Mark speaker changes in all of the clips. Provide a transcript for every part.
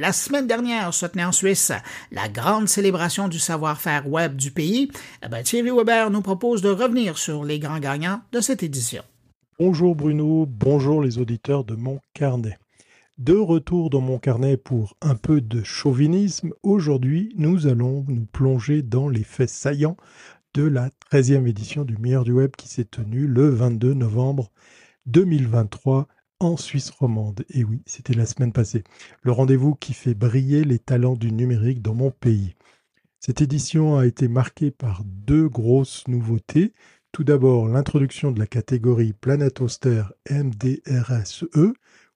Speaker 1: La semaine dernière se tenait en Suisse la grande célébration du savoir-faire web du pays. Eh ben, Thierry Weber nous propose de revenir sur les grands gagnants de cette édition.
Speaker 2: Bonjour Bruno, bonjour les auditeurs de mon carnet. De retour dans mon carnet pour un peu de chauvinisme, aujourd'hui nous allons nous plonger dans les faits saillants de la 13e édition du meilleur du web qui s'est tenue le 22 novembre 2023 en Suisse romande. Et oui, c'était la semaine passée. Le rendez-vous qui fait briller les talents du numérique dans mon pays. Cette édition a été marquée par deux grosses nouveautés. Tout d'abord, l'introduction de la catégorie Planetoster MDRSE,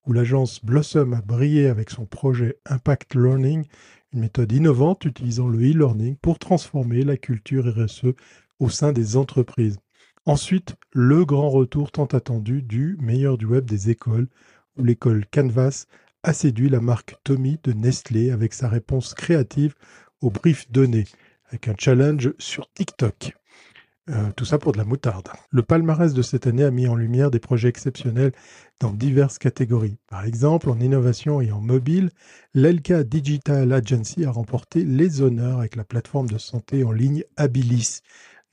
Speaker 2: où l'agence Blossom a brillé avec son projet Impact Learning, une méthode innovante utilisant le e-learning pour transformer la culture RSE au sein des entreprises. Ensuite, le grand retour tant attendu du meilleur du web des écoles, où l'école Canvas a séduit la marque Tommy de Nestlé avec sa réponse créative au brief donné, avec un challenge sur TikTok. Euh, tout ça pour de la moutarde. Le palmarès de cette année a mis en lumière des projets exceptionnels dans diverses catégories. Par exemple, en innovation et en mobile, l'Elka Digital Agency a remporté les honneurs avec la plateforme de santé en ligne Abilis,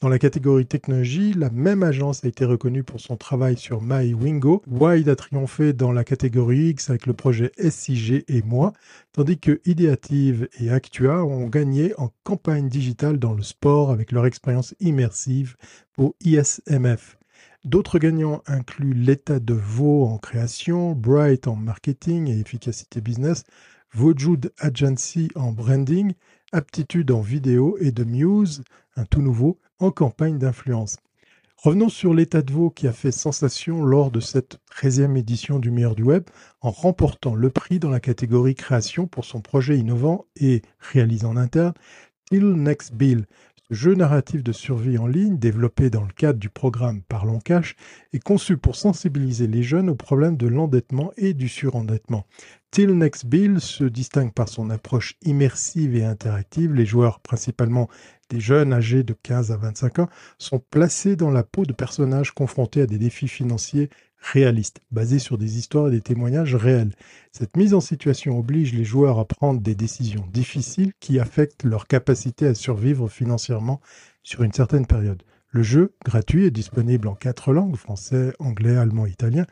Speaker 2: dans la catégorie technologie, la même agence a été reconnue pour son travail sur MyWingo. Wide a triomphé dans la catégorie X avec le projet SIG et moi, tandis que Ideative et Actua ont gagné en campagne digitale dans le sport avec leur expérience immersive pour ISMF. D'autres gagnants incluent l'état de Vaux en création, Bright en marketing et efficacité business, Vojud Agency en branding, Aptitude en vidéo et The Muse, un tout nouveau, en campagne d'influence. Revenons sur l'état de veau qui a fait sensation lors de cette 13e édition du meilleur du web en remportant le prix dans la catégorie création pour son projet innovant et réalisé en interne Till Next Bill. Ce jeu narratif de survie en ligne développé dans le cadre du programme Parlons Cash est conçu pour sensibiliser les jeunes aux problèmes de l'endettement et du surendettement. Till Next Bill se distingue par son approche immersive et interactive. Les joueurs, principalement des jeunes âgés de 15 à 25 ans, sont placés dans la peau de personnages confrontés à des défis financiers réalistes, basés sur des histoires et des témoignages réels. Cette mise en situation oblige les joueurs à prendre des décisions difficiles qui affectent leur capacité à survivre financièrement sur une certaine période. Le jeu, gratuit, est disponible en quatre langues, français, anglais, allemand, italien,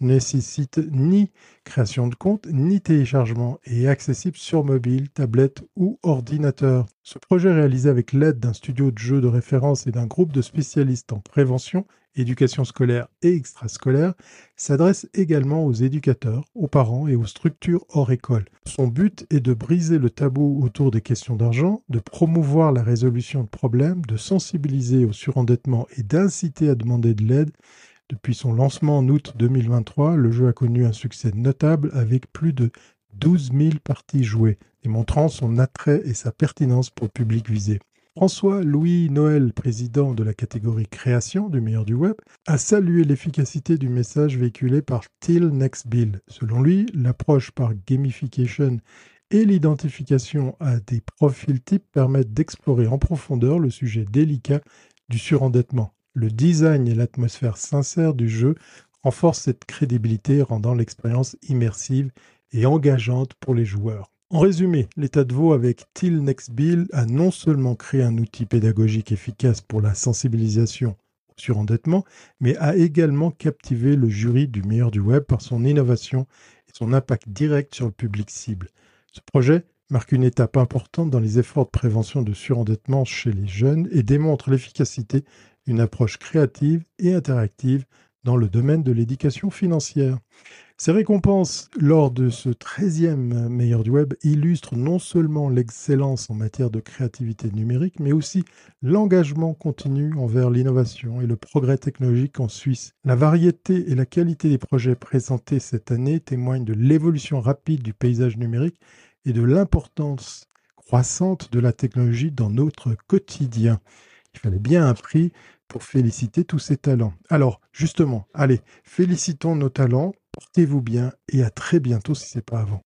Speaker 2: nécessite ni création de compte ni téléchargement et est accessible sur mobile, tablette ou ordinateur. Ce projet réalisé avec l'aide d'un studio de jeux de référence et d'un groupe de spécialistes en prévention, éducation scolaire et extrascolaire s'adresse également aux éducateurs, aux parents et aux structures hors école. Son but est de briser le tabou autour des questions d'argent, de promouvoir la résolution de problèmes, de sensibiliser au surendettement et d'inciter à demander de l'aide depuis son lancement en août 2023, le jeu a connu un succès notable avec plus de 12 000 parties jouées, démontrant son attrait et sa pertinence pour le public visé. François Louis Noël, président de la catégorie création du meilleur du web, a salué l'efficacité du message véhiculé par Till Next Bill. Selon lui, l'approche par gamification et l'identification à des profils types permettent d'explorer en profondeur le sujet délicat du surendettement. Le design et l'atmosphère sincère du jeu renforcent cette crédibilité, rendant l'expérience immersive et engageante pour les joueurs. En résumé, l'état de veau avec Till Next Bill a non seulement créé un outil pédagogique efficace pour la sensibilisation au surendettement, mais a également captivé le jury du meilleur du web par son innovation et son impact direct sur le public cible. Ce projet marque une étape importante dans les efforts de prévention de surendettement chez les jeunes et démontre l'efficacité une approche créative et interactive dans le domaine de l'éducation financière. Ces récompenses lors de ce 13e meilleur du web illustrent non seulement l'excellence en matière de créativité numérique, mais aussi l'engagement continu envers l'innovation et le progrès technologique en Suisse. La variété et la qualité des projets présentés cette année témoignent de l'évolution rapide du paysage numérique et de l'importance croissante de la technologie dans notre quotidien. Il fallait bien un prix pour féliciter tous ces talents. Alors, justement, allez, félicitons nos talents, portez-vous bien et à très bientôt si ce n'est pas avant.